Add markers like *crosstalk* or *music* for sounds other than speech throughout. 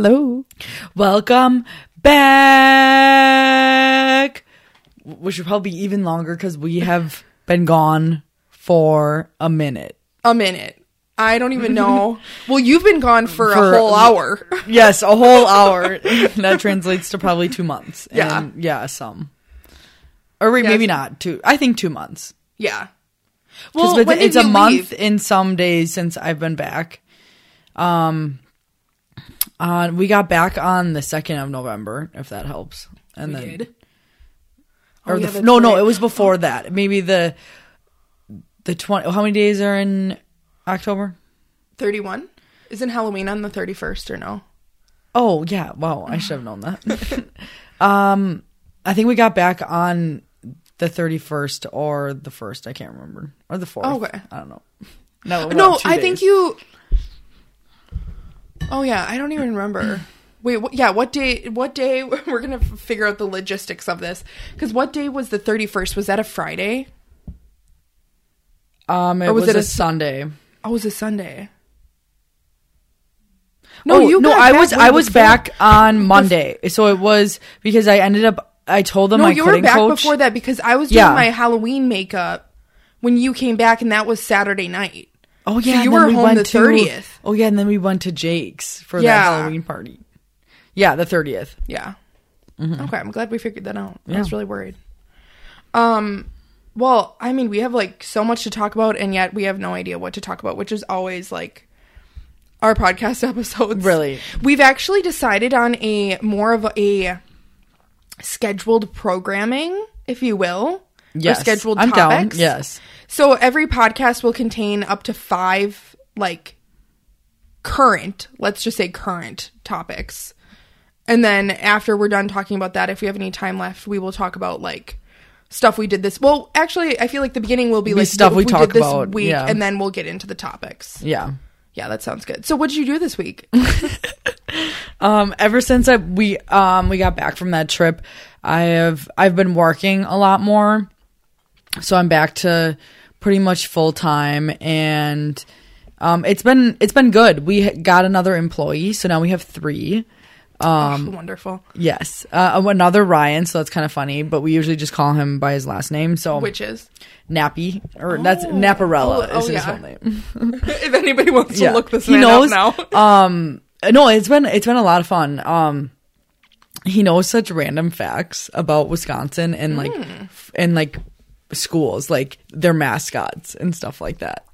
Hello. Welcome back. Which should probably be even longer because we have been gone for a minute. A minute. I don't even know. *laughs* well, you've been gone for, For- a whole hour. Yes, a whole *laughs* hour. that translates to probably two months. Yeah. And yeah, some. Or wait, Yeah, maybe not two. I think two months. yeah. Well, it's a month in some days since I've been back. Um, uh, we got back on the second of November, if that helps, and We then did. or Oh, the yeah, f- no, no, it was before that. Maybe the the twenty. How many days are in October? 31? Isn't Halloween on the 31st or no? Oh yeah, wow, I should have known that. *laughs* *laughs* um, I think we got back on the thirty first or the first. I can't remember or the fourth. Okay. I don't know. *laughs* No, no, I think you. Oh yeah, I don't even remember. Wait, yeah, what day? What day? *laughs* We're gonna figure out the logistics of this because what day was the thirty first? Was that a Friday? Um, it or was, was it a Sunday. Oh, it was a Sunday. No, you no, I was I was before- back on Monday, so it was because I ended up. I told them No, you were back coach. before that because I was doing Yeah. my Halloween makeup when you came back, and that was Saturday night. Oh So yeah, you were we home the 30th. Oh yeah, and then we went to Jake's for Yeah. that Halloween party. Yeah, the thirtieth. Yeah. Okay, I'm glad we figured that out. I Mm-hmm. Was really worried. Um, well, I mean, we have like so much to talk about, and yet we have no idea what to talk about, which is always like our podcast *laughs* episodes. Really? we've actually decided on a more of a scheduled programming, if you will. Yes, scheduled I'm topics. down. Yes, So every podcast will contain up to five like current, let's just say current topics. And then after we're done talking about that, if we have any time left, we will talk about like stuff we did this. Well, actually, I feel like the beginning will be Be like stuff we did talk this about, week, yeah. and then we'll get into the topics. yeah. Yeah, that sounds good. So, what did you do this week? *laughs* Um, ever since I we um we got back from that trip, I have I've been working a lot more, so I'm back to pretty much full time, and um it's been it's been good. We got another employee, so now we have three. Um, wonderful. Yes, uh, another Ryan, so that's kind of funny. But we usually just call him by his last name. So Which is, Nappy, or that's Naparella Oh, is oh, his yeah. full name. *laughs* if anybody wants to look this He knows- up now, *laughs* um, no, it's been it's been a lot of fun. Um, he knows such random facts about Wisconsin and like f- and like schools, like their mascots and stuff like that,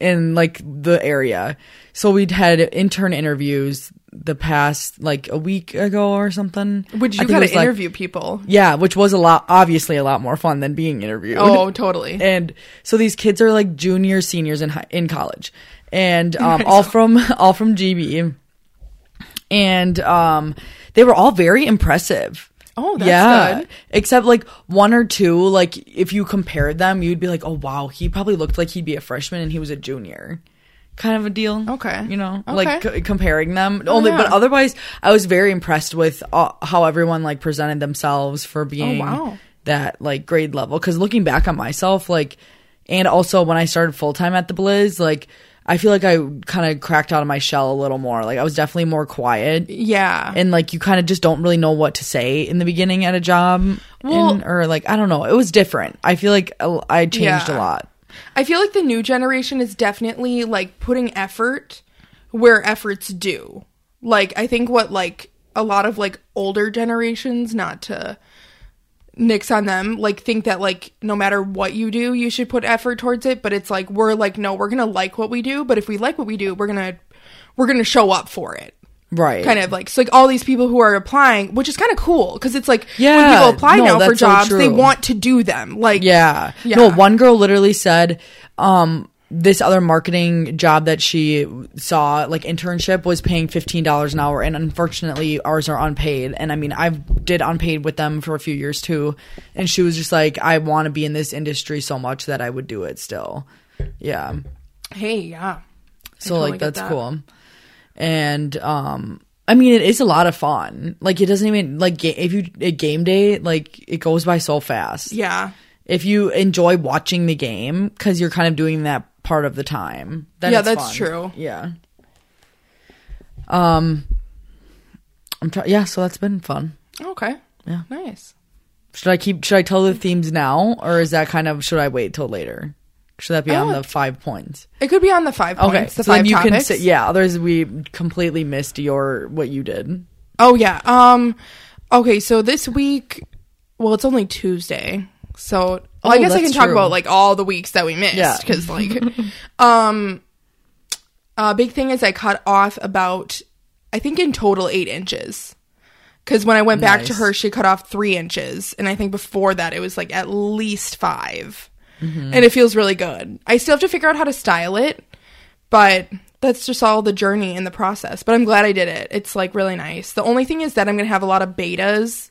in like the area. So we'd had intern interviews the past like a week ago or something. which you got to like- interview people. yeah, which was a lot, obviously a lot more fun than being interviewed. Oh, totally. *laughs* And so these kids are like juniors, seniors in hi- in college, and *laughs* um, all from all from GB, and um, they were all very impressive. Oh, that's yeah. good. Except like one or two, like if you compared them, you'd be like, oh wow, he probably looked like he'd be a freshman and he was a junior. Kind of a deal. Okay. You know, Okay. like c- comparing them. Oh, Only, but otherwise, I was very impressed with uh, how everyone like presented themselves for being Oh, wow. that like grade level. Because looking back on myself, like, and also when I started full time at the Blizz, like, I feel like I kind of cracked out of my shell a little more. Like, I was definitely more quiet Yeah. and like you kind of just don't really know what to say in the beginning at a job Well- and, or like i don't know it was different i feel like I changed Yeah. a lot I feel like the new generation is definitely like putting effort where effort's due. Like I think what like a lot of like older generations, not to nix on them, like think that like no matter what you do, you should put effort towards it. But it's like we're like, no, we're gonna like what we do, but if we like what we do, we're gonna we're gonna show up for it. right Kind of like so like all these people who are applying, which is kind of cool because it's like yeah when people apply no, now for that's so jobs, they want to do them. Like yeah. Yeah. no one girl literally said um this other marketing job that she saw like internship was paying $15 an hour and unfortunately ours are unpaid and i mean i did unpaid with them for a few years too and she was just like i want to be in this industry so much that i would do it still yeah hey, yeah. So totally like that's that. cool. And um I mean it is a lot of fun. Like it doesn't even like if you a game day like it goes by so fast. Yeah. If you enjoy watching the game cuz you're kind of doing that part of the time. Then Yeah, that's fun. true. Yeah. Um I'm trying. Yeah, so that's been fun. Okay. Yeah. Nice. Should I keep? Should I tell the themes now, or is that kind of? Should I wait till later? Should that be on Oh. the five points? It could be on the five Okay, points. The so then five you topics. can say yeah. Otherwise, we completely missed your what you did. Oh yeah. Um. Okay. So this week, well, it's only Tuesday, so well, I Oh, guess I can talk true. about like all the weeks that we missed. Yeah. Because like, *laughs* um, a big thing is I cut off about, I think in total eight inches. Because when I went back to her, she cut off three inches, and I think before that it was like at least 5 Mm-hmm. and it feels really good. I still have to figure out how to style it, but that's just all the journey and the process. But I'm glad I did it. It's like really nice. The only thing is that I'm gonna have a lot of betas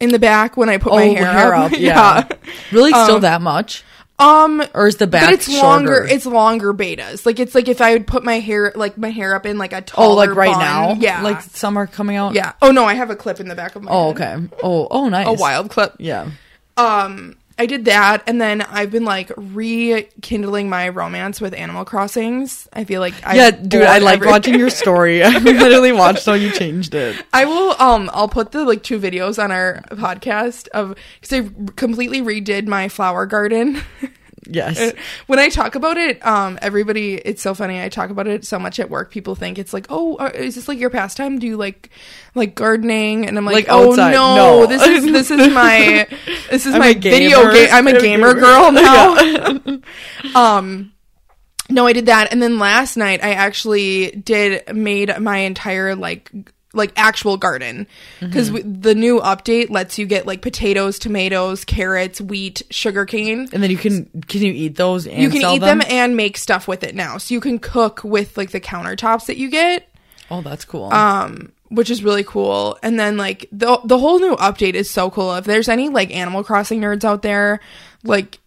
in the back when I put my Oh, hair, hair up. up, *laughs* yeah. Really, still that much, Um, or is the back but it's shorter? longer. It's longer betas. Like it's like if I would put my hair like my hair up in like a taller oh, like right bun. now, Yeah. like some are coming out. yeah. Oh no, I have a clip in the back of my. Oh, head. okay. Oh, oh, nice. A wild clip. Yeah. Um, I did that, and then I've been like rekindling my romance with Animal Crossings. I feel like I yeah, dude, I like watching your *laughs* story. *laughs* I literally watched how you changed it. I will. Um, I'll put the like two videos on our podcast of because I completely redid my flower garden. *laughs* Yes. when I talk about it, um, everybody, it's so funny. I talk about it so much at work. People think it's like, oh, uh, is this like your pastime? Do you like like gardening? And I'm like, Like oh no, No. this is *laughs* this is my this is I'm my video game. I'm a gamer *laughs* gamer. girl now. *laughs* um. No, I did that, and then last night I actually did made my entire like like actual garden because the new update lets you get like potatoes, tomatoes, carrots, wheat, sugarcane And then you can can you eat those and you can eat them? and make stuff with it now. So you can cook with like the countertops that you get, Oh, that's cool. um, which is really cool. And then like the the whole new update is so cool. If there's any like Animal Crossing nerds out there, like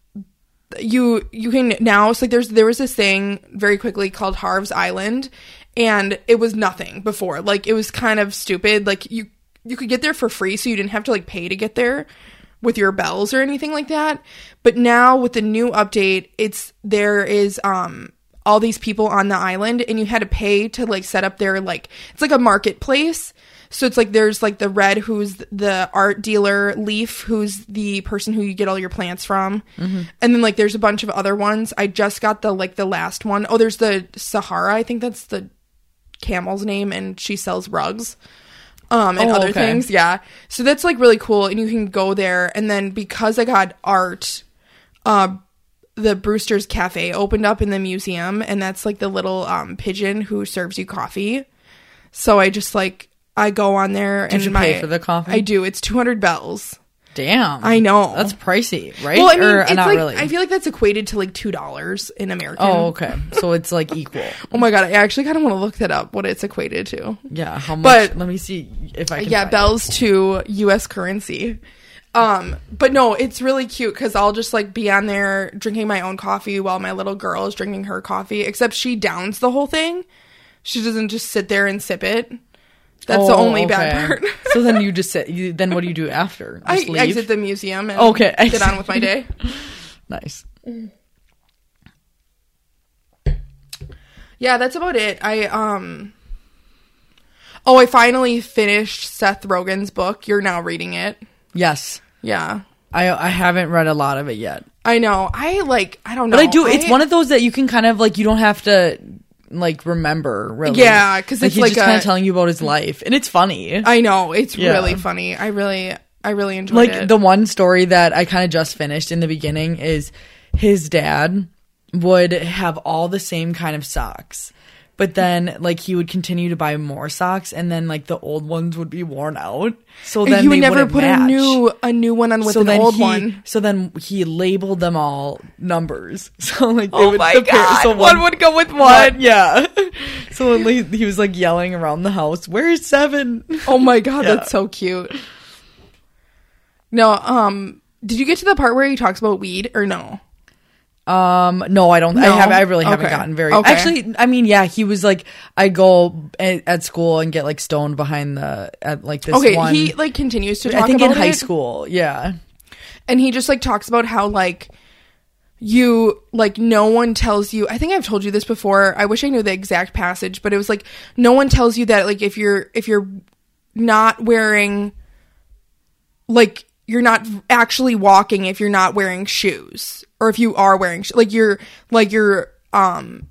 you you can now so like there's there was this thing very quickly called Harv's Island and it was nothing before. Like it was kind of stupid. Like you you could get there for free so you didn't have to like pay to get there with your bells or anything like that. But now with the new update, it's there is um all these people on the island and you had to pay to like set up their like it's like a marketplace. So it's like there's like the Redd who's the art dealer, Leaf who's the person who you get all your plants from. And then like there's a bunch of other ones. I just got the like the last one. Oh, there's the Saharah. I think that's the camel's name and she sells rugs um and Oh, other okay. things yeah so that's like really cool and you can go there and then because i got art uh the brewster's cafe opened up in the museum and that's like the little um pigeon who serves you coffee so i just like i go on there and you my, pay for the coffee? i do it's 200 bells Damn. I know. That's pricey, right? well i mean or it's not like really? i feel like that's equated to like two dollars in american oh, okay. So it's like equal. *laughs* oh my god i actually kind of want to look that up what it's equated to Yeah. How much? But- let me see if I can. yeah find it. bells to us currency um but no it's really cute because i'll just like be on there drinking my own coffee while my little girl is drinking her coffee except she downs the whole thing she doesn't just sit there and sip it that's the Oh, only bad part so then you *laughs* just sit. You, then what do you do after? i leave? exit the museum and Okay, *laughs* get on with my day *laughs* Nice. yeah that's about it i um oh i finally finished seth rogen's book you're now reading it Yes. yeah I I haven't read a lot of it yet, i know i like i don't know but I do. It's one of those that you can kind of like. You don't have to like remember really. Yeah, 'cause it's he's like just kind of telling you about his life, and it's funny. I know it's Yeah. really funny. I really, I really enjoyed like it. the one story that I kind of just finished in the beginning is his dad would have all the same kind of socks. But then, like, he would continue to buy more socks, and then, like, the old ones would be worn out. So then he would never put match. a new a new one on with an old he, one. So then he labeled them all numbers. *laughs* So like, they Oh would my god! So one, would go with one. one, yeah. *laughs* So he was like yelling around the house, "Where's seven? *laughs* Oh my god, Yeah. that's so cute. No, um, did you get to the part where he talks about weed or no? Um, no, I don't. I No? have. I really haven't Okay. gotten very. Okay. Actually, I mean, yeah, he was like, I go at, at school and get like stoned behind the at like this Okay, one. he like continues to talk I think in about high it, school, yeah. and he just like talks about how like you like no one tells you i think i've told you this before i wish i knew the exact passage but it was like no one tells you that like if you're if you're not wearing like you're not actually walking if you're not wearing shoes or if you are wearing sh- like you're like you're um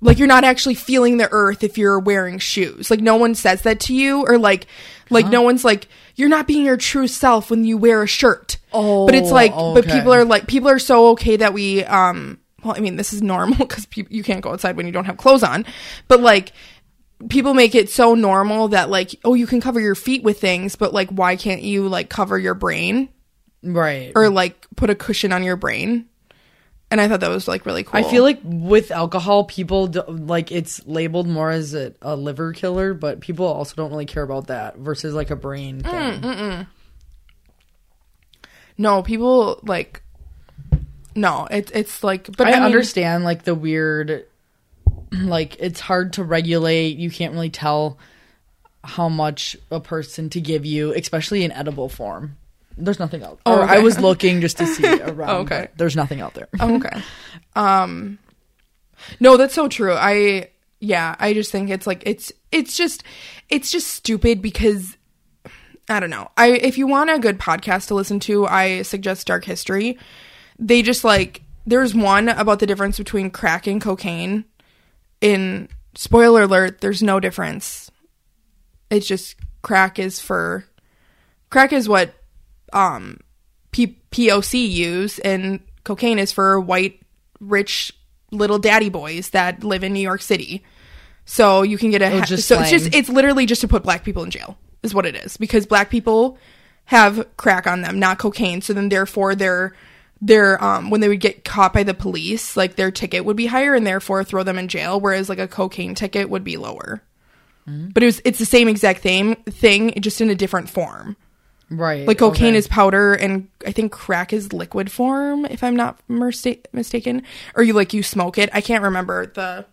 like you're not actually feeling the earth if you're wearing shoes. Like no one says that to you or like like no one's like you're not being your true self when you wear a shirt. Oh, but it's like but people are like people are so okay that we um well i mean this is normal *laughs* because you can't go outside when you don't have clothes on. But like people make it so normal that like oh you can cover your feet with things but like why can't you like cover your brain right. or like put a cushion on your brain and i thought that was like really cool I feel like with alcohol, people do, like it's labeled more as a, a liver killer, but people also don't really care about that versus like a brain Mm, thing. no people like no it's it's like but I, i, mean, understand like the weird, *clears throat* like it's hard to regulate. You can't really tell how much a person to give you, especially in edible form. There's nothing else. Oh, Or I was looking just to see *laughs* around. Oh, okay. there's nothing out there. Oh, okay. Um No, that's so true. I yeah, I just think it's like it's it's just it's just stupid because I don't know. I if you want a good podcast to listen to, I suggest Dark History. They just like there's one about the difference between crack and cocaine. In spoiler alert, there's no difference. It's just crack is for crack is what um P- POC use and cocaine is for white rich little daddy boys that live in New York City. So you can get a Oh, just so it's just it's literally just to put black people in jail is what it is because black people have crack on them, not cocaine. So then therefore their their um when they would get caught by the police, like their ticket would be higher and therefore throw them in jail whereas like a cocaine ticket would be lower. Mm-hmm. But it was it's the same exact thing thing just in a different form. Right. Like cocaine okay. is powder, and I think crack is liquid form, if I'm not mista- mistaken. Or you like you smoke it. I can't remember the.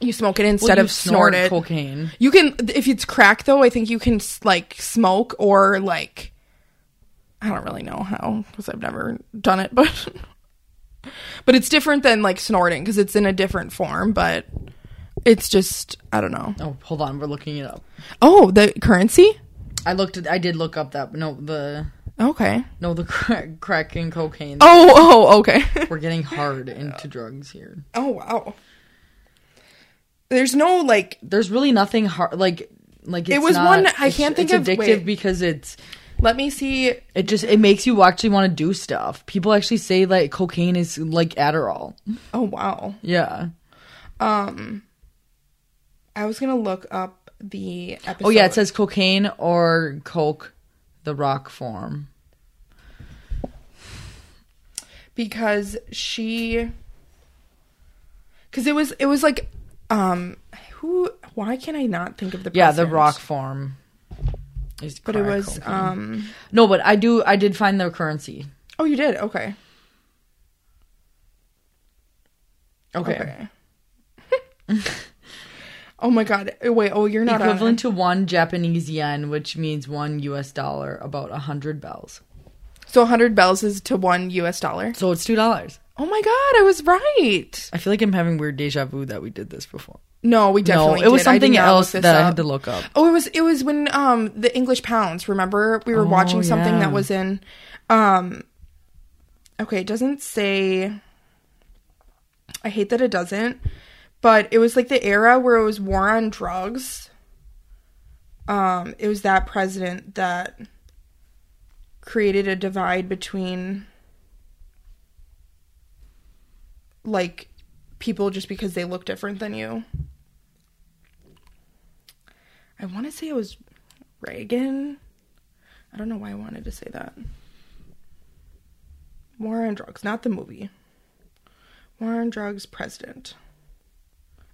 You smoke it Well, instead you of snort, it. cocaine. You can if it's crack though. I think you can like smoke or like. I don't really know how because I've never done it, *laughs* but but it's different than like snorting because it's in a different form. But it's just I don't know. Oh, hold on, we're looking it up. Oh, the currency. I looked. At, I did look up that. No, the Okay. no the crack, crack and cocaine. Oh, oh, okay. *laughs* We're getting hard into drugs here. Oh wow. There's no like There's really nothing hard. Like like it's was not- one- I can't think it's of- addictive wait. because it's let me see it just it makes you actually want to do stuff. People actually say like cocaine is like Adderall. oh wow. Yeah. Um I was going to look up the episode. Oh yeah, it says cocaine or coke, the rock form. because she cuz it was it was like um who why can I not think of the Yeah, the rock form. Is But it was um no, but I do. I did find the currency. Oh, you did. Okay. Okay. Okay. *laughs* oh my god. Wait, oh, you're not Equivalent to one Japanese yen, which means one U.S. dollar, about a hundred bells. on. So 100 bells is to 1 US dollar. So it's two dollars. Oh my god, I was right. I feel like I'm having weird deja vu that we did this before. No, we definitely no, it was did. Something else that I had to look up. Oh, it was it was when um the English pounds. Remember, we were Oh, watching something yeah. that was in um. Okay, it doesn't say. I hate that it doesn't, but it was like the era where it was war on drugs. Um, it was that president that created a divide between like people just because they look different than you. I want to say it was Reagan. I don't know why I wanted to say that. War on drugs, not the movie. War on drugs, president.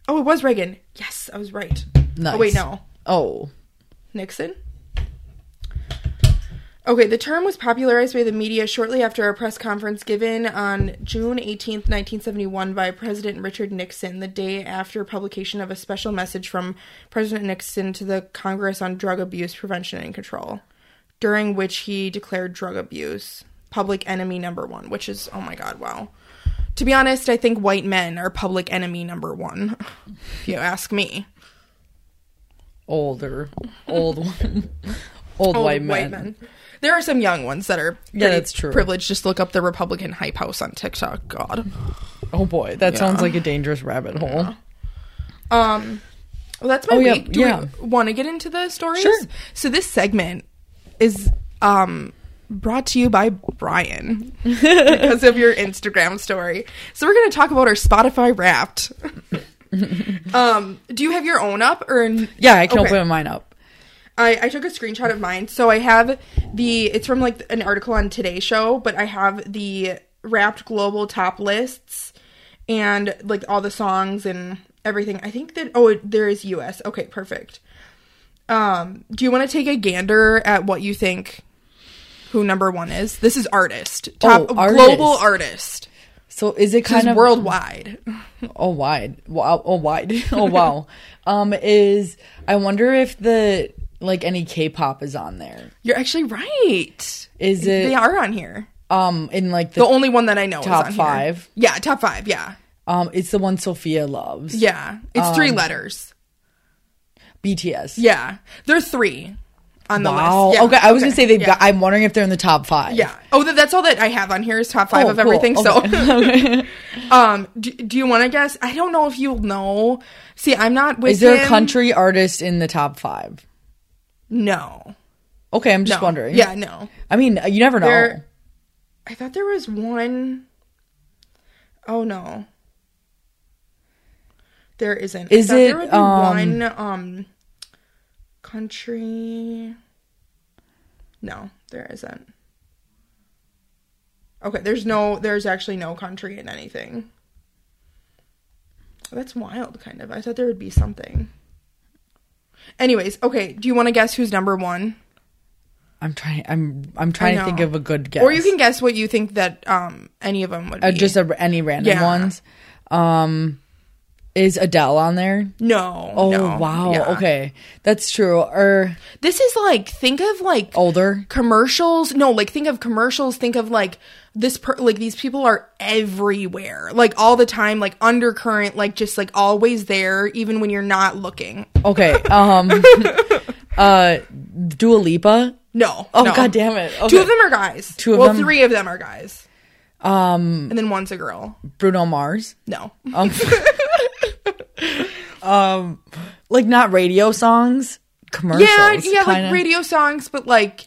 Oh, it was Reagan. Yes, I was right. Nice. Oh, wait, no. Oh, Nixon? Okay, the term was popularized by the media shortly after a press conference given on June 18th, 1971, by President Richard Nixon, the day after publication of a special message from President Nixon to the Congress on drug abuse prevention and control, during which he declared drug abuse public enemy number one, which is, oh my god, wow. To be honest, I think white men are public enemy number one, *laughs* if you ask me. older, old, *laughs* old, Old white men. There are some young ones that are Yeah, that's true. Privileged. Just look up the Republican hype house on TikTok. God. Oh boy, that Yeah. sounds like a dangerous rabbit hole. Um, well, that's my Oh, yeah, week. Do yeah. we want to get into the stories? Sure. So this segment is um brought to you by Brian because of your Instagram story. So we're going to talk about our Spotify Wrapped. *laughs* um, do you have your own up or? Yeah, I can Okay. open mine up. I, I took a screenshot of mine. So I have the, it's from like an article on Today Show, but I have the wrapped global top lists and like all the songs and everything. I think that, oh, it- there is US. Okay, perfect. Um, do you want to take a gander at what you think who number one is? This is artist. Top Oh, artist. global artist. So is it kind is of worldwide. *laughs* Oh, wide. Wow. Oh, wide. *laughs* Oh, wow. um, is I wonder if the like any K-pop is on there. You're actually right. Is it? They are on here. um in like The the only one that I know top is on here. five? Yeah, top five. Yeah. um it's the one Sophia loves. Yeah, it's three Um, letters. BTS. Yeah, there are three on the Wow. list. Yeah, okay, I was gonna say they've yeah. got. I'm wondering if they're in the top five. Yeah. Oh, that's all that I have on here is top five Oh, of cool. everything. Okay. *laughs* So, *laughs* um, do, do you want to guess? I don't know if you'll know. See, I'm not with. Is there a country artist in the top five? No. Okay, I'm just No. wondering. Yeah, no. I mean, you never know. There- I thought there was one oh no. There isn't. Is it, there would be um, one um country No, there isn't. Okay, there's no there's actually no country in anything. That's wild kind of. I thought there would be something. Anyways, okay, do you want to guess who's number 1? I'm trying. I'm. I'm trying to think of a good guess. Or you can guess what you think that um any of them would be. uh, just a, any random Yeah. ones. Um, is Adele on there? no. Oh no, wow. yeah. Okay, that's true. Or This is like think of like older. commercials. No, like think of commercials. Think of like this. Per- like these people are everywhere, like all the time, like undercurrent, like just like always there, even when you're not looking. Okay. *laughs* Um. uh, Dua Lipa. No. Oh no. god damn it. Okay. Two of them are guys. Two of well, them- three of them are guys, Um, and then one's a girl. Bruno Mars. No. Um, *laughs* um, like not radio songs, commercials. Yeah, yeah, kinda. like radio songs, but like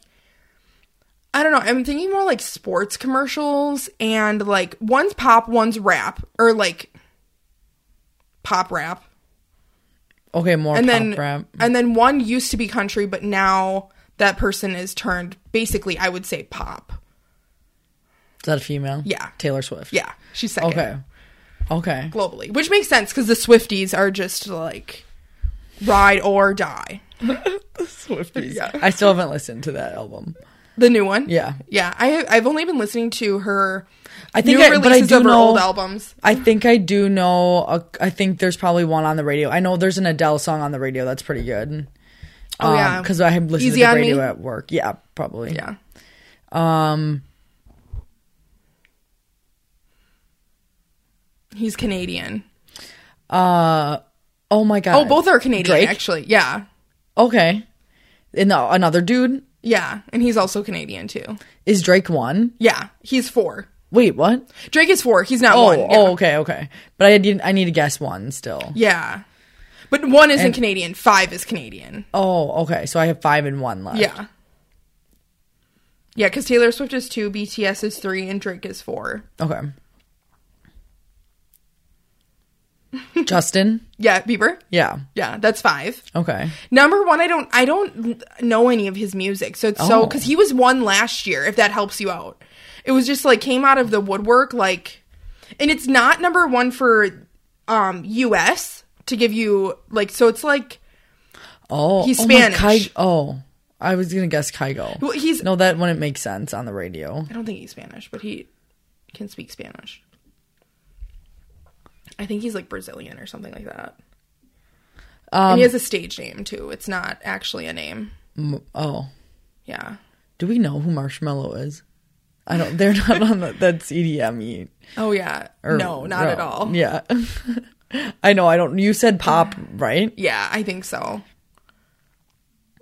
I don't know. I'm thinking more like sports commercials and like one's pop, one's rap, or like pop rap, Okay, more and pop then rap. and then one used to be country, but now that person is turned basically, I would say pop. Is that a female? Yeah. Taylor Swift. Yeah, she's second Okay. Okay. globally, which makes sense because the Swifties are just like ride or die. The *laughs* Swifties. Yeah. I still haven't listened to that album. The new one, Yeah. yeah. I I've only been listening to her. I think, new I, but I do of her know. old albums. I think I do know. A, I think there's probably one on the radio. I know there's an Adele song on the radio that's pretty good. Oh, yeah. because I have listened Easy to the radio Me? at work. Yeah, probably. Yeah. Um. He's Canadian. Uh. Oh my god. Oh, both are Canadian, Drake? actually. Yeah. Okay. And the, another dude Yeah. And he's also Canadian, too. is Drake one. Yeah. He's four. Wait, what? Drake is four. He's not Oh, one. Yeah. oh, okay, okay. But I need I need to guess one still. Yeah. But one isn't And- Canadian. Five is Canadian. Oh, okay. So I have five and one left. Yeah. Yeah, because Taylor Swift is two, BTS is three, and Drake is four. Okay. *laughs* Justin. Yeah, Bieber. Yeah. Yeah, that's five. Okay. Number one, I don't, I don't know any of his music, so it's so Oh. because he was one last year. If that helps you out, it was just like came out of the woodwork, like, and it's not number one for um U.S. to give you like, so it's like Oh, He's oh my Spanish. Oh, I was gonna guess Kygo. well, he's No, that wouldn't make sense on the radio. I don't think he's Spanish, but he can speak Spanish. I think he's like Brazilian or something like that. and Um, he has a stage name too. It's not actually a name. m- oh, Yeah. do we know who Marshmello is? I don't. They're not on the, that's EDM. Oh yeah. Or- no, not at all. Yeah. *laughs* I know. I don't. You said pop, *sighs* right? Yeah, I think so.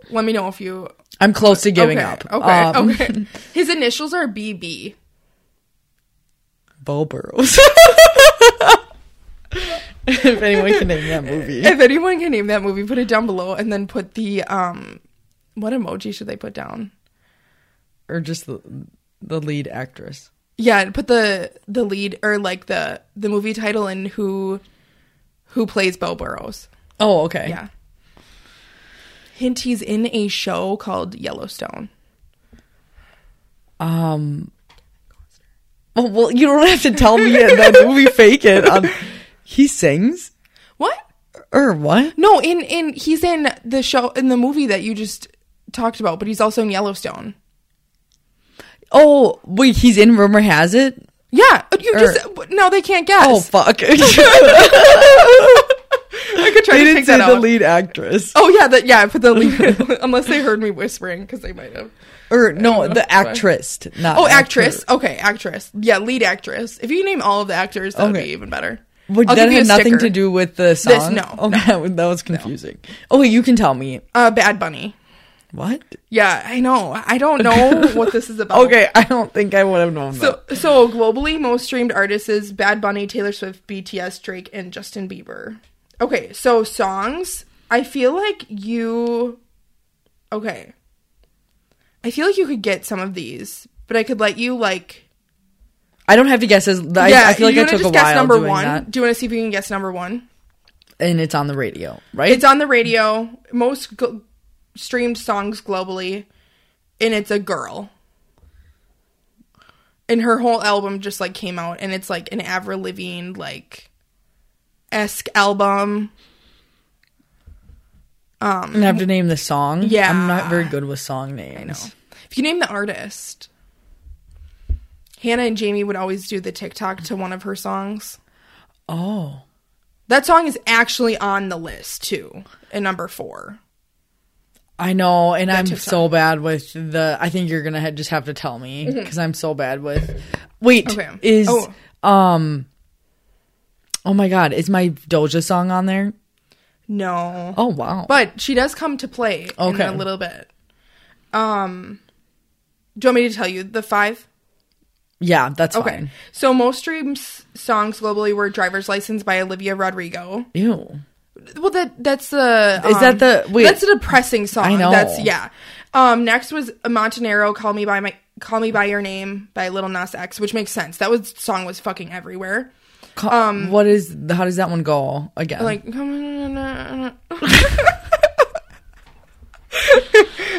Let me know if you. I'm close to giving okay, up. Okay. Um, okay. *laughs* His initials are BB. Beau Burroughs. *laughs* if anyone can name that movie. If anyone can name that movie, put it down below, and then put the um, what emoji should they put down? Or just the, the lead actress. Yeah, put the the lead or like the the movie title and who who plays Beau Burroughs. Oh, okay. Yeah. Hint: He's in a show called Yellowstone. Um. Oh, well, you don't have to tell me that movie fake it. Um, he sings What? or what? No, in in he's in the show in the movie that you just talked about, but he's also in Yellowstone. Oh, wait, he's in Rumor Has It. Yeah, uh, you Or- just uh, no, they can't guess. Oh fuck! *laughs* I could try I to didn't say the out. lead actress. Oh yeah, that yeah. for the *laughs* lead *laughs* unless they heard me whispering because they might have. Or no, know. the actress, not Oh, actor. actress. Okay, actress. Yeah, lead actress. If you name all of the actors, that would Okay. be even better. Would I'll that had a nothing sticker. to do with the song? no, Okay, *laughs* that was confusing. Oh, wait, you can tell me. Uh, Bad Bunny. What? Yeah, I know. I don't *laughs* know what this is about. Okay, I don't think I would have known So, so globally, most streamed artists is Bad Bunny, Taylor Swift, BTS, Drake, and Justin Bieber. Okay, so songs. I feel like you. Okay. I feel like you could get some of these, but I could let you like. I don't have to guess as I, yeah, I feel like I took a while number doing one. that, Do you want to see if you can guess number one? and it's on the radio, right? It's on the radio. Most gl- streamed songs globally, and it's a girl. And her whole album just like came out, and it's like an Avril Lavigne like esque album. Um, and I have to name the song. Yeah. I'm not very good with song names. I know. If you name the artist, Hannah and Jamie would always do the TikTok to one of her songs. Oh, That song is actually on the list too, at number four. I know, and I'm TikTok. so bad with the. I think you're gonna ha- just have to tell me because I'm so bad with. Wait, Mm-hmm. Okay. is Oh. um. Oh my god, is my Doja song on there? No. Oh wow. But she does come to play Okay. in a little bit. Um, do you want me to tell you the five? Yeah, that's Okay. fine. So most streams songs globally were "Driver's License" by Olivia Rodrigo. Ew. Well, that that's the Is that the- wait. that's a depressing song. I know. That's yeah. Um, next was Montenero, "Call Me by My Call Me by Your Name" by Lil Nas X, which makes sense. That was song was fucking everywhere. Co- what is? How does that one go again? Um, Like, *laughs*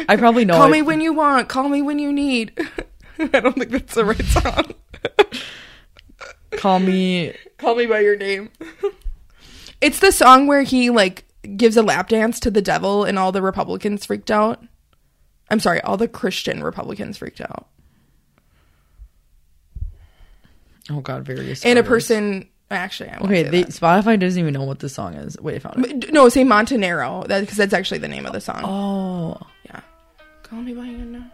I probably know. call it. me when you want, call me when you need. *laughs* *laughs* I don't think that's the right song. *laughs* Call me. Call me by your name. *laughs* it's the song where he like gives a lap dance to the devil and all the Republicans freaked out. I'm sorry, all the Christian Republicans freaked out. Oh god, various. And a person actually I Okay, they. Spotify doesn't even know what the song is. Wait, I found it. No, say Montanero. That because that's actually the name of the song. Oh, Yeah. Call me by your name.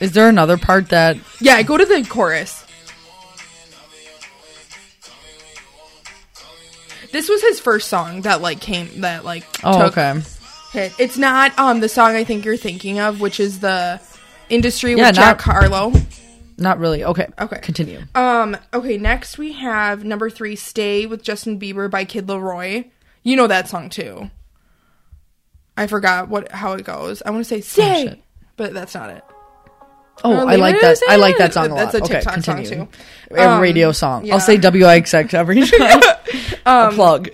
Is there another part that? Yeah, go to the chorus. This was his first song that like came that like Oh, took okay. hit. It's not um the song I think you're thinking of, which is the industry with Yeah, Jack not- Harlow. Not really. Okay. Okay. Continue. Um, okay, next we have number three, Stay with Justin Bieber by Kid LAROI. You know that song too. I forgot what how it goes. I want to say Stay, shit. but that's not it. Oh, I like that. I like that song a That's lot. a okay, TikTok song, continue. too. A Um, radio song. yeah. I'll say WIXX every *laughs* time. Um, a plug.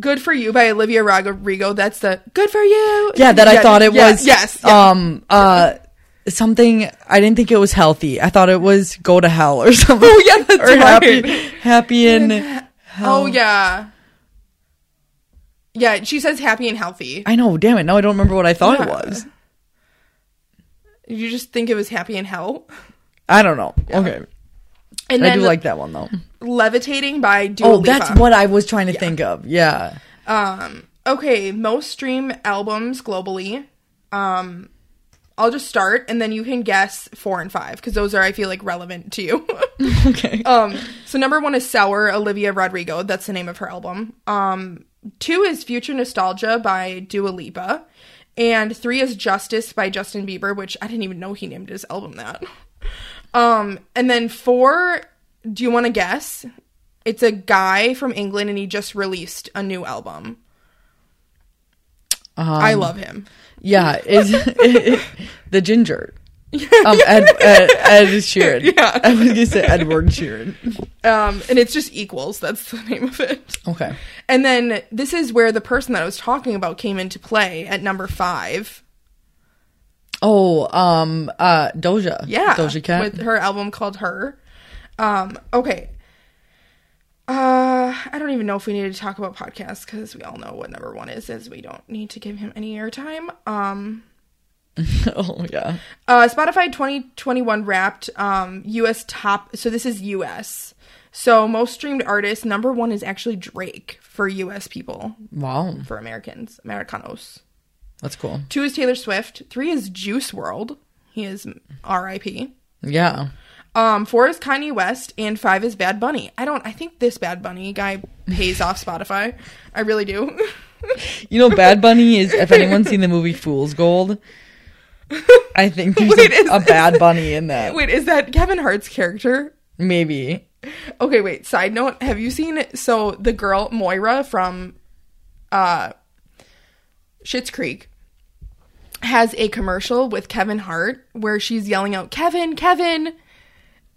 Good for You by Olivia Rodrigo. That's the Good for You. Yeah, that I thought it yeah, was. Yes. yeah. Um. Uh. Something I didn't think it was healthy. I thought it was go to hell or *laughs* something. Oh, yeah, that's or happy, right. happy *laughs* and oh yeah. Yeah, she says happy and healthy. I know. Damn it! Now I don't remember what I thought it was. You just think it was happy and hell. I don't know. Okay, And I do like that one though. Levitating by Dua Oh, Lipa. that's what I was trying to think of. Yeah. Um. Okay, most stream albums globally. Um, I'll just start, and then you can guess four and five because those are I feel like relevant to you. *laughs* *laughs* Okay. um, so number one is Sour, Olivia Rodrigo. That's the name of her album. Um, two is Future Nostalgia by Dua Lipa, and three is Justice by Justin Bieber, which I didn't even know he named his album that. *laughs* Um, and then four, do you want to guess? It's a guy from England, and he just released a new album. I love him. Yeah, is *laughs* the ginger. Um, *laughs* Ed, Ed, Ed Sheeran. Yeah. *laughs* I was gonna say Edward Sheeran. Um, and it's just equals. That's the name of it. Okay. And then this is where the person that I was talking about came into play at number five. Oh, um, uh, Doja. Yeah, Doja Cat. with her album called Her. Um, okay. I don't even know if we need to talk about podcasts because we all know what number one is. Is we don't need to give him any airtime. Um, *laughs* oh yeah. uh, Spotify 2021 Wrapped um U.S. top. So this is U.S. So most streamed artist number one is actually Drake for U.S. people Wow, for Americans Americanos. that's cool. Two is Taylor Swift. Three is Juice WRLD. He is R.I.P. Yeah. Um, four is Kanye West, and five is Bad Bunny. I don't. I think this Bad Bunny guy pays off Spotify. I really do. *laughs* You know, Bad Bunny is. If anyone's seen the movie *laughs* Fool's Gold, I think there's Wait, a, is a Bad *laughs* Bunny in that. wait, is that Kevin Hart's character? Maybe. Okay, wait. Side note: Have you seen so the girl Moira from uh Schitt's Creek has a commercial with Kevin Hart where she's yelling out Kevin, Kevin,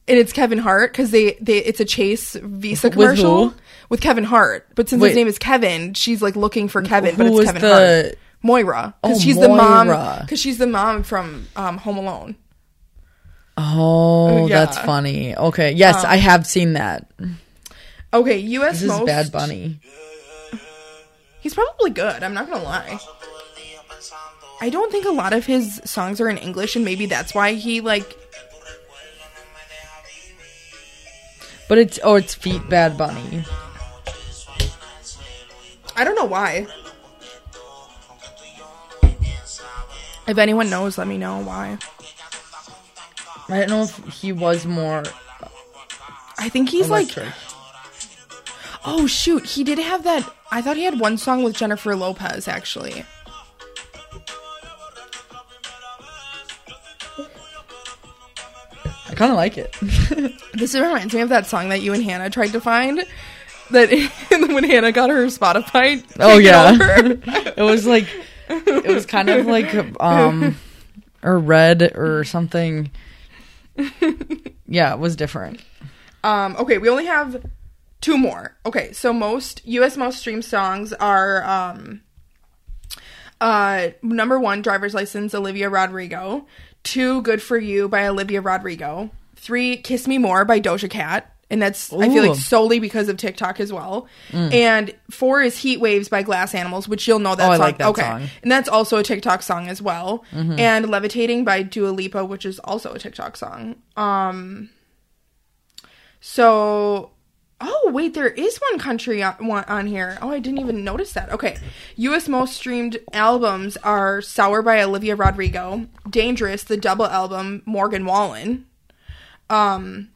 and it's Kevin Hart because they they it's a Chase Visa With commercial who? with Kevin Hart. But since Wait. his name is Kevin, she's like looking for Kevin, but Who it's was Kevin the- Hart. Moira, because Oh, she's the mom. Because she's the mom from um, Home Alone. Oh, Yeah. that's funny. Okay. Yes, I have seen that. Okay, U.S. This is most. Bad Bunny. He's probably good. I'm not gonna lie. I don't think a lot of his songs are in English, and maybe that's why he like. But it's oh, it's Feet Bad Bunny. I don't know why. If anyone knows, let me know why. I don't know if he was more I think he's like, oh shoot, he did have that. I thought he had one song with Jennifer Lopez actually. Kind of like it. *laughs* This reminds me of that song that you and Hannah tried to find. That *laughs* when Hannah got her Spotify. oh yeah, *laughs* it was like it was kind of like um or red or something. Yeah, it was different. Um, okay, we only have two more. Okay, so most US most streamed songs are um uh number one, Driver's License, Olivia Rodrigo. Two, Good for You by Olivia Rodrigo. Three, Kiss Me More by Doja Cat. And that's I feel like solely because of TikTok as well. And four is Heat Waves by Glass Animals, which you'll know that Oh, I song. like that okay. song. And that's also a TikTok song as well. And Levitating by Dua Lipa, which is also a TikTok song. Um so, oh wait, there is one country on, one on here. Oh, I didn't even notice that. Okay, U.S. most streamed albums are "Sour" by Olivia Rodrigo, "Dangerous" the double album Morgan Wallen, um,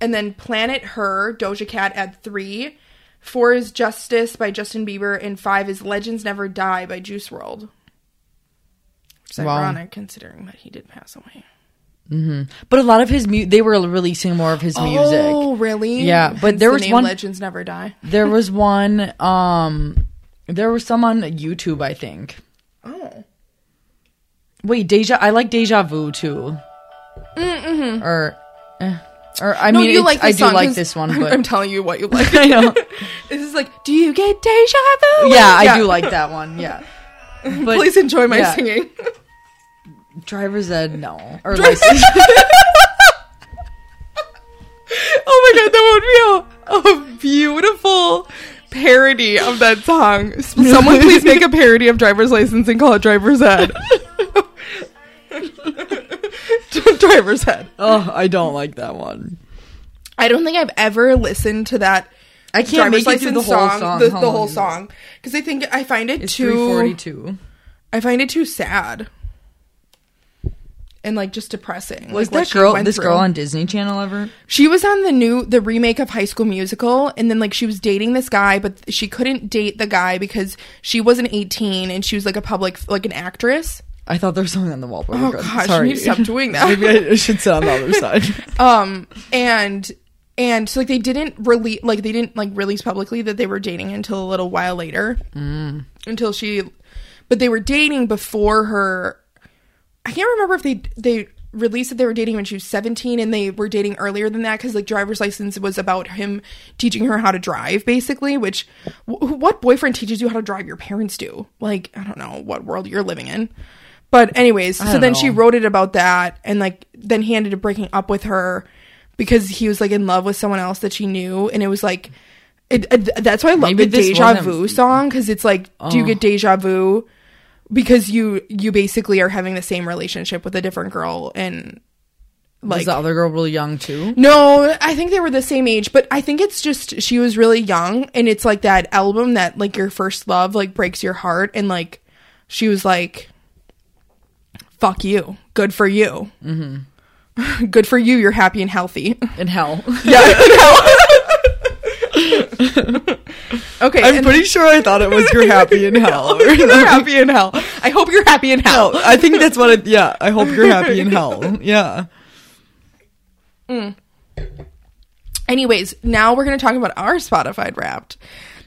and then "Planet Her" Doja Cat at three. Four is "Justice" by Justin Bieber, and five is "Legends Never Die" by Juice WRLD. Which is Wow. ironic considering that he did pass away. But a lot of his mu- they were releasing more of his music. Oh, really? Yeah, but Hence there the was name one- Legends Never Die. There was one um there was some on YouTube, I think. Oh. Wait, Deja I like Deja Vu too. Mm-hmm. Or eh, or I No, mean you like I do like this one, I'm, but I'm telling you what you like. *laughs* I know. *laughs* this is like, do you get deja vu? Yeah, I do like that one. Yeah. *laughs* But Please enjoy my yeah. singing. Driver's ed no. Or *laughs* license. *laughs* oh my god, that would be a, a beautiful parody of that song. Someone please make a parody of driver's license and call it driver's ed. *laughs* driver's ed. oh, I don't like that one. I don't think I've ever listened to that I can't driver's make it through the whole song, song. the, the whole song, because I think I find it It's too. 342. I find it too sad. And like just depressing. Was like, that girl this through. girl on Disney Channel ever? She was on the new the remake of High School Musical and then like she was dating this guy but she couldn't date the guy because she wasn't 18 and she was like a public like an actress. I thought there was something on the wallpaper. Oh gosh, Sorry. you to stop doing *laughs* that. Maybe I should sit on the other side. *laughs* Um and and so like they didn't release like they didn't like release publicly that they were dating until a little while later. Mm. Until she but they were dating before her I can't remember if they they released that they were dating when she was 17 and they were dating earlier than that cuz like driver's license was about him teaching her how to drive basically which wh- what boyfriend teaches you how to drive your parents do? Like I don't know what world you're living in. But anyways so then she wrote it about that and like then he ended up breaking up with her because he was like in love with someone else that she knew and it was like it, it- that's why I love Maybe the deja vu song because it's like do you Oh. get deja vu because you you basically are having the same relationship with a different girl and was like the other girl really young too? no i think they were the same age but i think it's just she was really young and it's like that album that like your first love like breaks your heart and like she was like fuck you good for you mm-hmm. *laughs* good for you you're happy and healthy In hell. *laughs* yeah *laughs* *laughs* okay I'm pretty sure I thought it was you're *laughs* happy in *laughs* hell. you're happy in hell i hope you're happy in hell No, I think that's what it, yeah, I hope you're happy in hell. Yeah. Mm. Anyways, now we're going to talk about our Spotify Wrapped.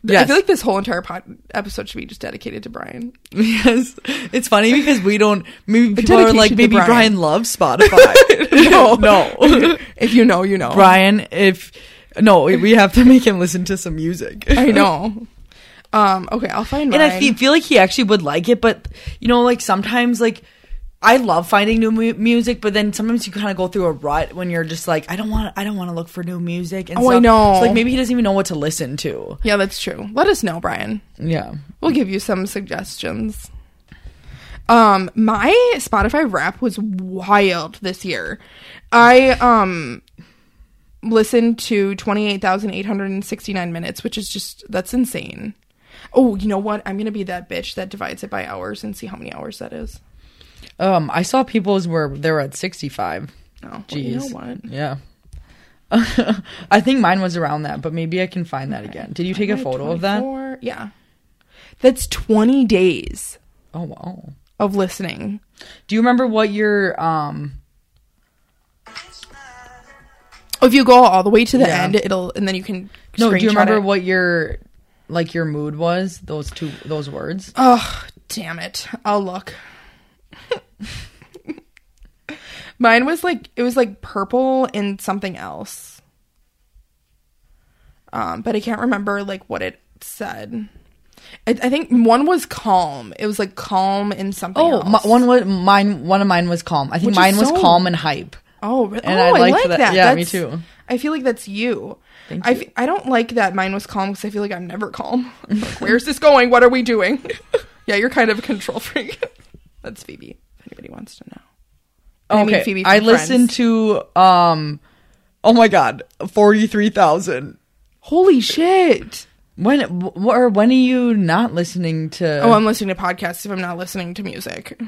I feel like this whole entire pod- episode should be just dedicated to Brian. Yes. It's funny because we don't, maybe people are like, maybe Brian. Brian loves Spotify. No. no. if you know, you know. Brian, if, no, we have to make him listen to some music. I know. Um, okay, I'll find mine. And I feel, like he actually would like it, but you know, like sometimes, like I love finding new mu- music, but then sometimes you kind of go through a rut when you're just like, I don't want, I don't want to look for new music. And Oh, I stuff. know. So, like maybe he doesn't even know what to listen to. yeah, that's true. Let us know, Brian. Yeah. We'll give you some suggestions. Um, my Spotify rap was wild this year. I um listened to 28,869 minutes, which is just that's insane. Oh, you know what? I'm going to be that bitch that divides it by hours and see how many hours that is. Um, I saw people's where they were at 65. Oh, well, Jeez. you know what? Yeah. *laughs* I think mine was around that, but maybe I can find that again. Did you take a photo of that? 24 Yeah. That's 20 days Oh wow. of listening. Do you remember what your um If you go all the way to the Yeah. end, it'll and then you can No, do you screenshot remember it. what your like your mood was? Those two those words? Oh, damn it. I'll look. *laughs* Mine was like it was like purple and something else. Um, but I can't remember like what it said. I, I think one was calm. It was like calm and something Oh, else. my, one was mine one of mine was calm. I think Which is mine was so- calm and hype. Oh, really? And oh, I I, like that. that. Yeah, me That's- too. I feel like that's you. Thank I, you. f- I don't like that mine was calm because I feel like I'm never calm. *laughs* Like, Where's this going? What are we doing? *laughs* yeah, you're kind of a control freak. *laughs* that's Phoebe. If anybody wants to know. I mean Okay, Phoebe I listened to um oh my god, 43,000. Holy shit! When wh- or when are you not listening to Oh, I'm listening to podcasts if I'm not listening to music.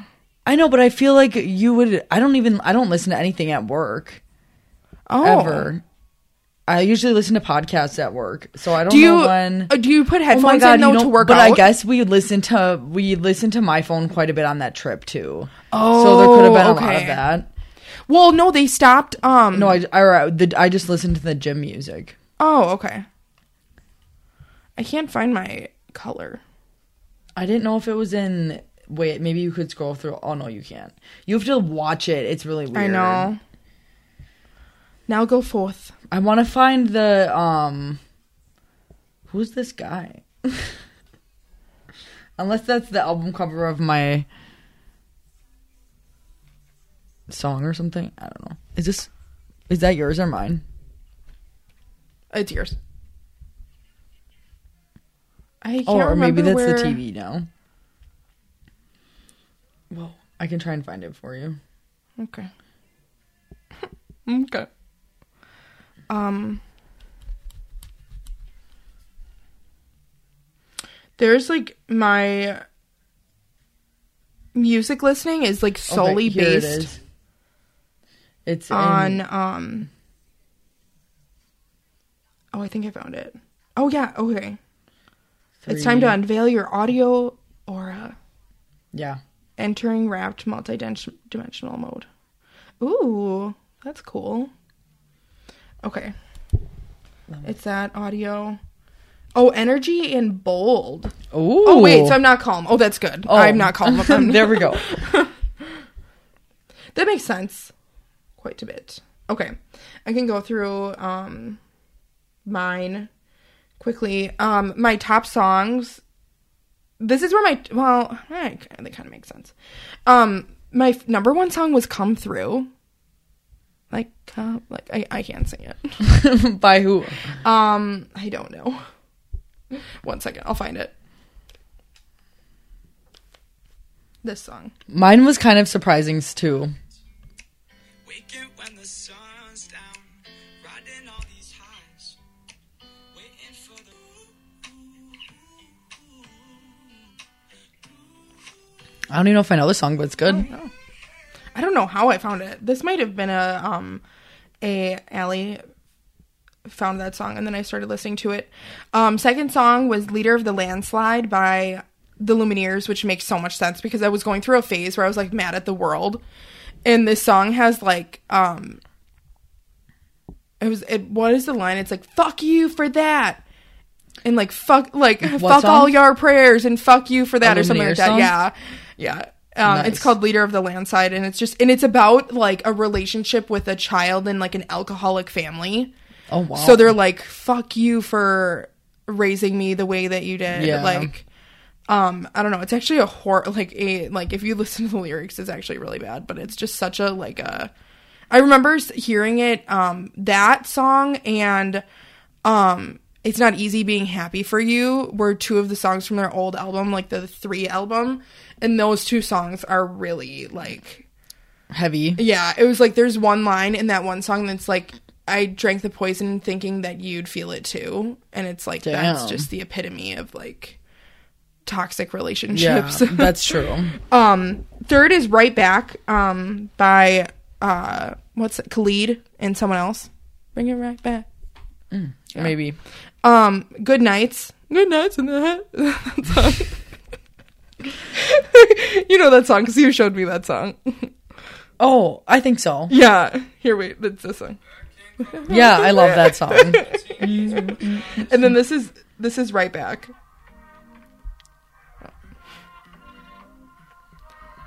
I know, but I feel like you would I don't even I don't listen to anything at work Oh, ever. I usually listen to podcasts at work. So I don't Do you know when uh, do you put Oh headphones my god, in though to work but out? I guess we listen to we listen to my phone quite a bit on that trip too. Oh, so there could have been a lot of that. Well, no, they stopped. Um. No, I I, the, I just listened to the gym music. Oh, okay. I can't find my color. I didn't know if it was in. Wait, maybe you could scroll through. Oh no, you can't. You have to watch it. It's really weird. I know. Now go forth. I want to find the um. Who's this guy? *laughs* Unless that's the album cover of my song or something. I don't know. Is this? Is that yours or mine? It's yours. I can't remember. Oh, or maybe remember that's the TV now. Well, I can try and find it for you. Okay. *laughs* okay. Um. There's like my music listening is like solely Okay, based is. It's in- on um Oh, I think I found it. Oh yeah, okay. It's time to unveil your audio aura. Yeah. Entering wrapped multi-dimensional mode. Ooh, that's cool. Okay. It's that audio. Oh, energy and bold. Ooh. Oh wait, so I'm not calm. Oh, that's good. Oh. I'm not calm. *laughs* I'm- there we go. *laughs* That makes sense. Quite a bit. Okay. I can go through um mine quickly. Um my top songs this is where my well, eh, they kind of make sense. Um my f- number one song was Come Through. Like come like I, I can't sing it. *laughs* By who? Um I don't know. One second, I'll find it. This song. Mine was kind of surprising too. I don't even know if I know the song, but it's good. I don't know how I found it. This might have been a um a Allie found that song and then I started listening to it. Um second song was Leader of the Landslide by the Lumineers, which makes so much sense because I was going through a phase where I was like mad at the world. And this song has like um it was it what is the line? It's like fuck you for that. And like fuck like fuck song? all your prayers and fuck you for that or something like that. song? Yeah. Yeah. Um, Nice. It's called Leader of the Landslide, and it's just and it's about like a relationship with a child in like an alcoholic family. Oh wow. So they're like, "Fuck you for raising me the way that you did." Yeah. Like, um, I don't know. It's actually a horror. Like a like if you *laughs* listen to the lyrics, it's actually really bad. But it's just such a like a. I remember hearing it. Um, that song and um, it's not easy being happy for you were two of the songs from their old album, like the three album, and those two songs are really like heavy. yeah, it was like there's one line in that one song that's like I drank the poison thinking that you'd feel it too. And it's like that's just the epitome of like toxic relationships. Yeah, *laughs* that's true. um third is Right Back um by uh what's it Khalid and someone else. Bring it right back. Maybe. Um Good Nights. Good Nights in the head. *laughs* that song. *laughs* you know that song cuz you showed me that song. *laughs* Oh, I think so. yeah. Here wait, that's this song. Yeah, I love that song. And then this is this is right back.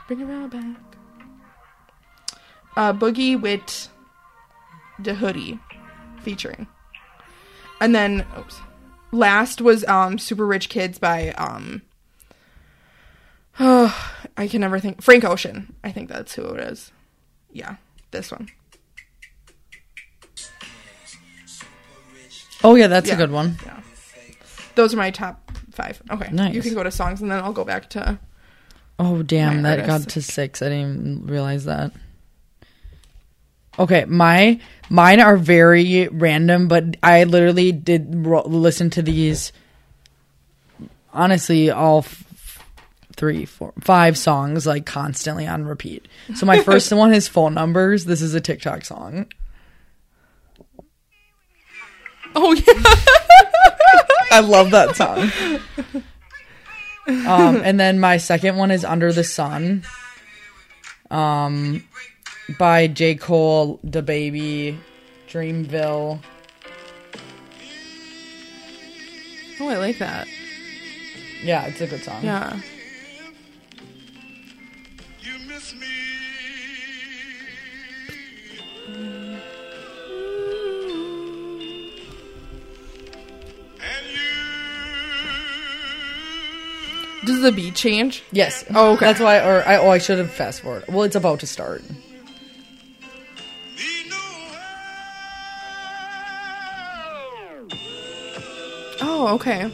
Bring it right back. Uh, Boogie wit da Hoodie featuring, and then oops, last was um Super Rich Kids by um. oh, *sighs* I can never think Frank Ocean. I think that's who it is. Yeah, this one. Oh yeah, that's Yeah. a good one. Yeah. Those are my top five. Okay. Nice. You can go to songs and then I'll go back to. Oh damn, that artist. got to six. I didn't even realize that. Okay, my mine are very random, but I literally did ro- listen to these. Honestly, all f- three, four, five songs like constantly on repeat. So my *laughs* first one is phone numbers. This is a TikTok song. Oh, yeah. *laughs* I love that song. Um, and then my second one is Under the Sun. Um, by J. Cole, DaBaby, Dreamville. Oh, I like that. Yeah, it's a good song. Yeah. You miss me. And you. Does the beat change? Yes. Oh, okay. That's why, or I, oh, I should have fast forward. Well, it's about to start. Oh, okay.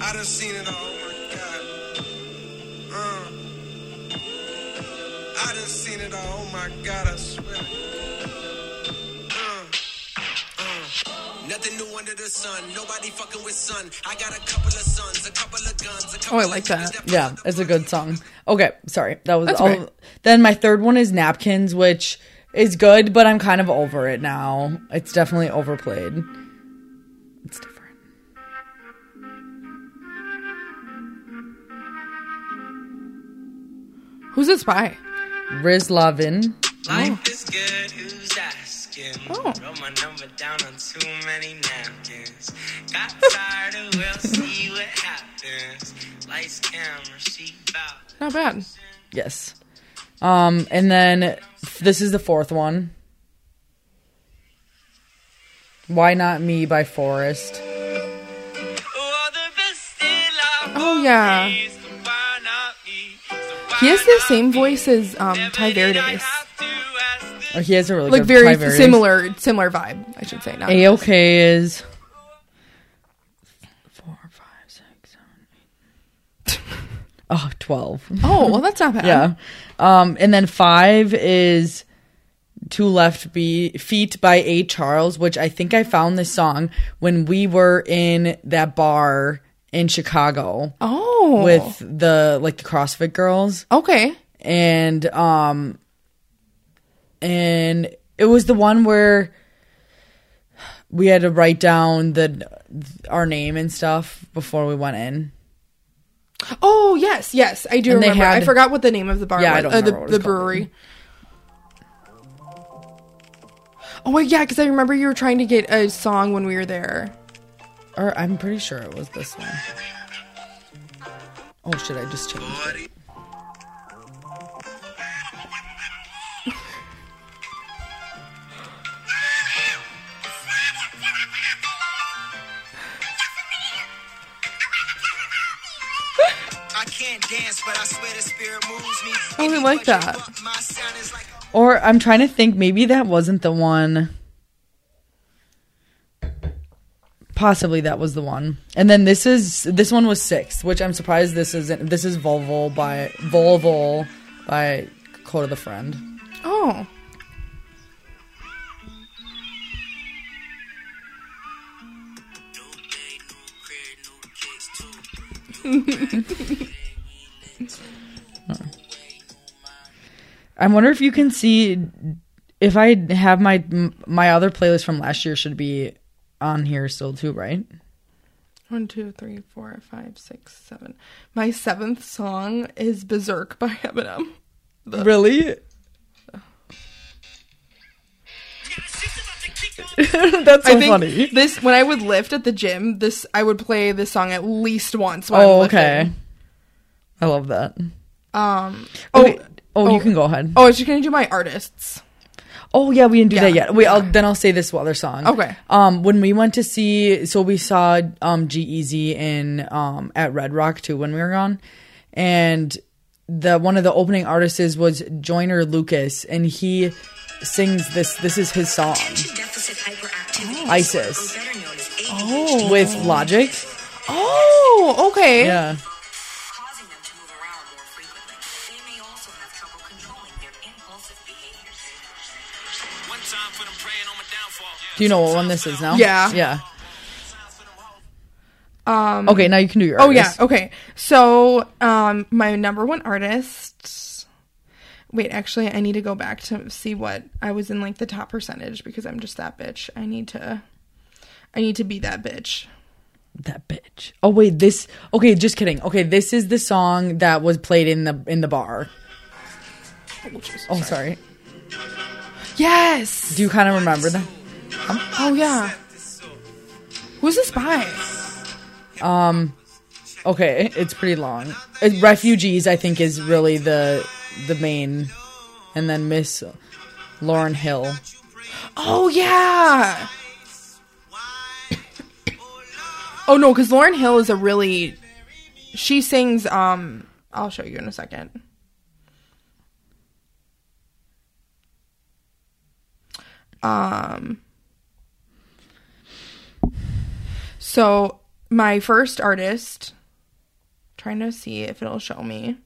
I done seen it all, oh my God. Uh. I done seen it all, oh my God, I swear. Uh. Uh. Nothing new under the sun. Nobody fucking with sun. I got a couple of sons, a couple of guns. Oh, I like that. Yeah, it's a good song. Okay, sorry. That was That's all. Then my third one is Napkins, which is good, but I'm kind of over it now. It's definitely overplayed. It's different. Who's this by? Riz la Vie. Life is good, who's asking? Oh. Wrote my number down on too many napkins. Got tired of we'll see what happens. Lights, camera, she bout. Not bad. Yes. Um, and then this is the fourth one. Why Not Me by Forrest. Oh, the best Oh, yeah. He has the same voice as um, Tai Verdes. have to ask this Oh, he has a really Like very similar, similar vibe. I should say. Not A-OK is four, five, six, seven, eight. Oh, 12. *laughs* Oh, well, that's not bad. Yeah. Um, and then five is Two Left Be- Feet by A. Charles, which I think I found this song when we were in that bar in Chicago Oh, with the like the CrossFit girls. okay. And um and it was the one where we had to write down the our name and stuff before we went in. Oh yes, yes, I do And remember. I forgot what the name of the bar Yeah, I was. don't uh, the, the brewery. Oh yeah, because I remember you were trying to get a song when we were there. Or I'm pretty sure it was this one. Oh shit, I just changed it. I can't dance, but I swear the spirit moves me. Oh, we like that. My sound is like Or I'm trying to think, maybe that wasn't the one. Possibly that was the one. And then this is this one was six, which I'm surprised this isn't. This is Volvo by Volvo by Kota the Friend. Oh, no day, no crib, no kicks too. I wonder if you can see if I have my my other playlist from last year should be on here still too, right? one, two, three, four, five, six, seven. My seventh song is "Berserk" by Eminem. Really? *laughs* That's so I think funny. this when I would lift at the gym, this I would play this song at least once. While Oh, okay. I love that. Um. Oh. Oh, oh. you can go ahead. Oh, I was just gonna do my artists. Oh yeah, we didn't do that yet. Wait, I'll, then I'll say this other song. Okay. Um, when we went to see, so we saw um G-Eazy in um at Red Rock too when we were gone, and the one of the opening artists is- was Joyner Lucas, and he sings this. This is his song Deficit hyperactivity ISIS. disorder, better known as ADHD, Oh. with Logic. Oh, okay. Yeah. Do you know what one this is now? Yeah. Yeah. Um. Okay, now you can do your. Oh yeah. Okay. So, um, my number one artist. Wait, actually, I need to go back to see what I was in like the top percentage because I'm just that bitch. I need to. I need to be that bitch. That bitch. Oh wait, this. Okay, just kidding. Okay, this is the song that was played in the in the bar. Oh, sorry. Yes. Do you kind of remember that? Oh yeah. Who's this by? Um. Okay, it's pretty long. Uh, Refugees, I think, is really the the main, and then Miss Lauryn Hill. Oh yeah. *coughs* oh no, because Lauryn Hill is a really. She sings. Um, I'll show you in a second. Um. So my first artist, trying to see if it'll show me.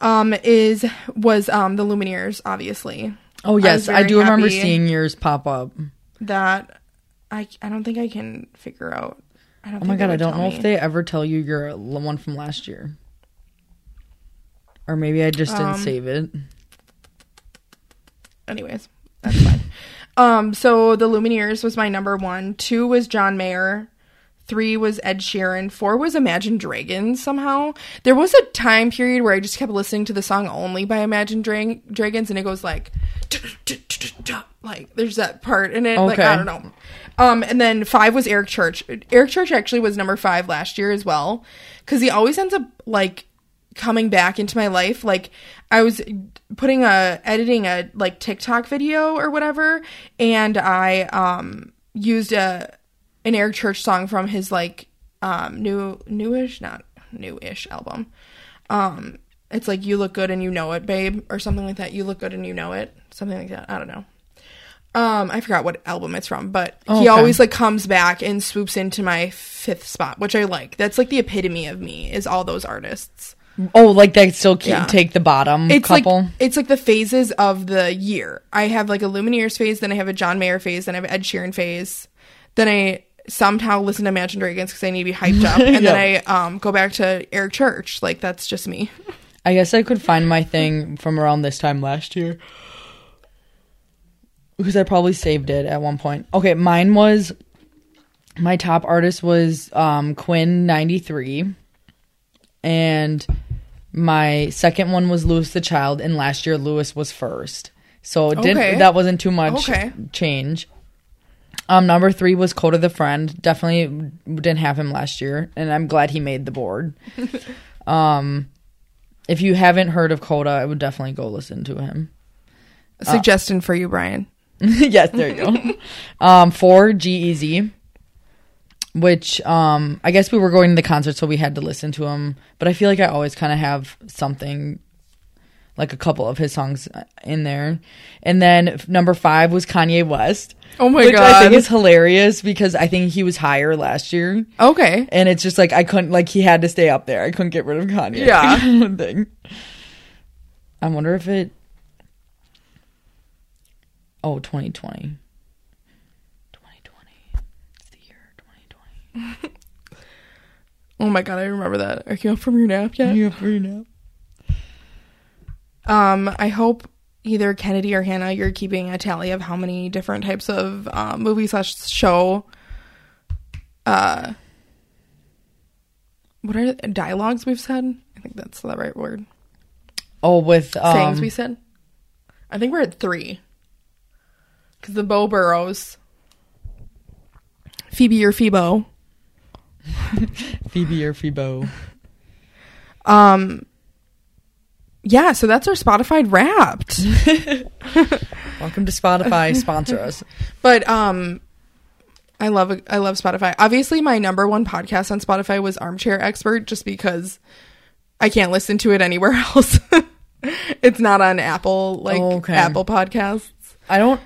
Um, is was um the Lumineers, obviously. Oh yes, was I, do remember seeing yours pop up. that I I don't think I can figure out. I don't Oh my god, I don't know if they ever tell you you're one from last year. Or maybe I just didn't Um, save it. anyways, that's fine. *laughs* Um, so the Lumineers was my number one. Two was John Mayer. Three was Ed Sheeran. Four was Imagine Dragons. Somehow there was a time period where I just kept listening to the song only by Imagine Dra- Dragons, and it goes like, like there's that part in it. Like Okay. I don't know. Um, and then five was Eric Church. Eric Church actually was number five last year as well, because he always ends up like coming back into my life like i was putting a editing a like tiktok video or whatever and i um used a an eric church song from his like um new newish not newish album. Um it's like you look good and you know it babe or something like that. You look good and you know it something like that. I don't know. Um i forgot what album it's from but Oh, he okay. always like comes back and swoops into my fifth spot which i like. That's like the epitome of me is all those artists Oh, like they still keep, Yeah. take the bottom it's couple. like it's like the phases of the year. I have like a Lumineers phase, then I have a John Mayer phase, then I have Ed Sheeran phase, then I somehow listen to Imagine Dragons because I need to be hyped up, *laughs* and then I um go back to Eric Church. Like that's just me. I guess I could find my thing from around this time last year. Because I probably saved it at one point. Okay, mine was my top artist was um Quinn 93 and my second one was Louis the Child and last year Louis was first. So it didn't Okay. that wasn't too much Okay. change. Um number 3 was Kota the Friend. Definitely didn't have him last year and I'm glad he made the board. *laughs* um if you haven't heard of Kota, I would definitely go listen to him. A suggestion for you, Brian. *laughs* yes, there you go. *laughs* um, for G-Eazy, which um, I guess we were going to the concert, so we had to listen to him. But I feel like I always kind of have something, like a couple of his songs in there. And then number five was Kanye West. Oh my God. which I think God. is hilarious because I think he was higher last year. Okay, And it's just like I couldn't like he had to stay up there. I couldn't get rid of Kanye. Yeah. *laughs* thing. I wonder if it. Oh, 2020. 2020. It's the year 2020. Oh my god, I remember that. Are you up from your nap yet? You free now? Um, I hope either Kennedy or Hannah, you're keeping a tally of how many different types of uh, movie slash show. Uh, what are dialogues we've said? I think that's the right word. Oh, with um, Sayings we said. I think we're at three. Because the Beau Burroughs, Phoebe or Phoebo. *laughs* Phoebe or Phoebo. Um, yeah, so that's our Spotify wrapped. *laughs* Welcome to Spotify. Sponsor us. But um I love I love Spotify. Obviously my number one podcast on Spotify was Armchair Expert just because I can't listen to it anywhere *laughs* else. it's not on Apple like Oh, okay. Apple Podcasts. I don't.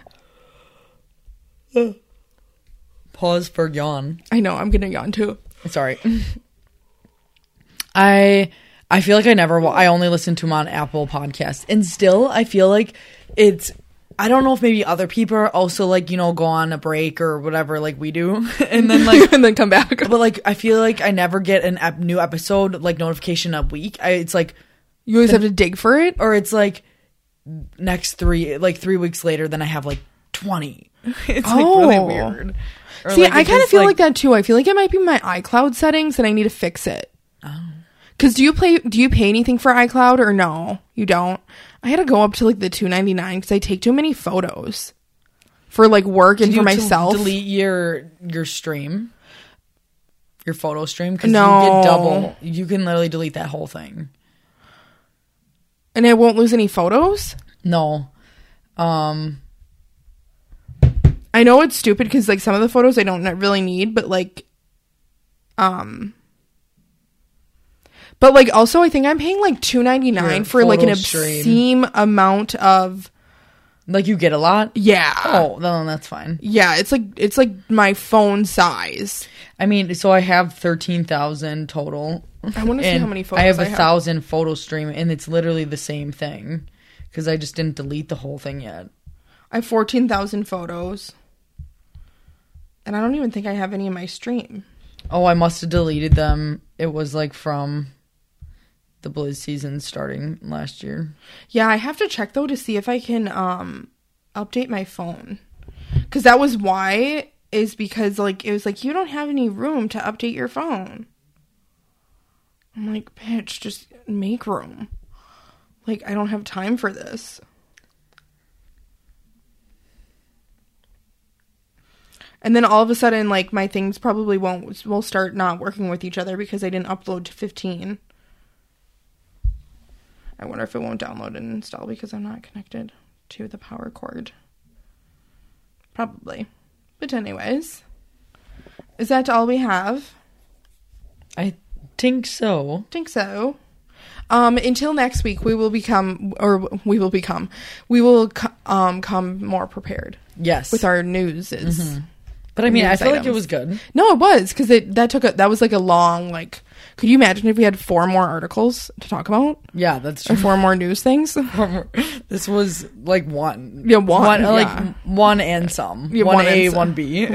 *gasps* Pause for yawn. I know I'm getting on too. Sorry. *laughs* I I feel like I never wa- I only listen to them on Apple Podcasts. And still I feel like it's I don't know if maybe other people are also like, you know, go on a break or whatever like we do. *laughs* and then like *laughs* and then come back. but like I feel like I never get an ep- new episode like notification a week. I, it's like You always have to dig for it. or it's like next 3 like 3 weeks later then I have like 20. *laughs* It's like really Oh. weird. Or, See, like, I kind of feel like, that too. I feel like it might be my iCloud settings and I need to fix it. Oh. Cause do you play? Do you pay anything for iCloud or no? You don't. I had to go up to like the two ninety nine because I take too many photos for like work and for myself. delete your your stream, your photo stream because No. you get double. You can literally delete that whole thing. and I won't lose any photos. No, um, I know it's stupid because like some of the photos I don't really need, but like, um, but like also I think I'm paying like two ninety nine for like an photo stream. obscene amount of like you get a lot. yeah. Oh, then that's fine. Yeah, it's like it's like my phone size. I mean, so I have thirteen thousand total. I wanna see *laughs* how many photos I have I a have. thousand photo stream, and it's literally the same thing because I just didn't delete the whole thing yet. I have fourteen thousand photos. And I don't even think I have any in my stream. Oh, I must have deleted them. It was like from the Blizz season starting last year. Yeah, I have to check though to see if I can um update my phone. Cuz that was why is because like it was like you don't have any room to update your phone. I'm like, "Bitch, just make room." Like I don't have time for this. And then all of a sudden like my things probably won't will start not working with each other because I didn't upload to 15. I wonder if it won't download and install because I'm not connected to the power cord. Probably. But anyways, is that all we have? I think so. think so. Um, until next week, we will become, or we will become, we will co- um come more prepared Yes. with our news. But I mean, I feel like it items. was good. No, it was because it that took a that was like a long like. Could you imagine if we had four more articles to talk about Yeah, that's or true. four more news things? *laughs* this was like one. Yeah, one, yeah. like one and some. Yeah, one, one and A, some. one B.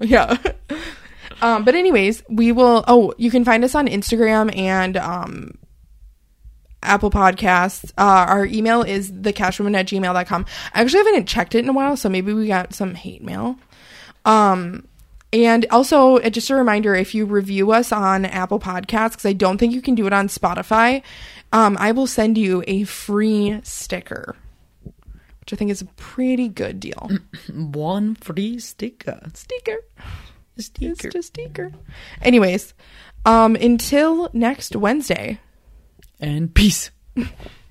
*laughs* yeah. Um, but anyways, we will. Oh, you can find us on Instagram and um, Apple Podcasts. Uh, our email is thecashwoman at gmail.com. I actually haven't checked it in a while, so maybe we got some hate mail. Um, and also, uh, just a reminder if you review us on Apple Podcasts, because I don't think you can do it on Spotify, um, I will send you a free sticker, which I think is a pretty good deal. *clears throat* one free sticker. Sticker. Sticker. Just a sticker. Anyways, um, until next Wednesday. And peace. *laughs*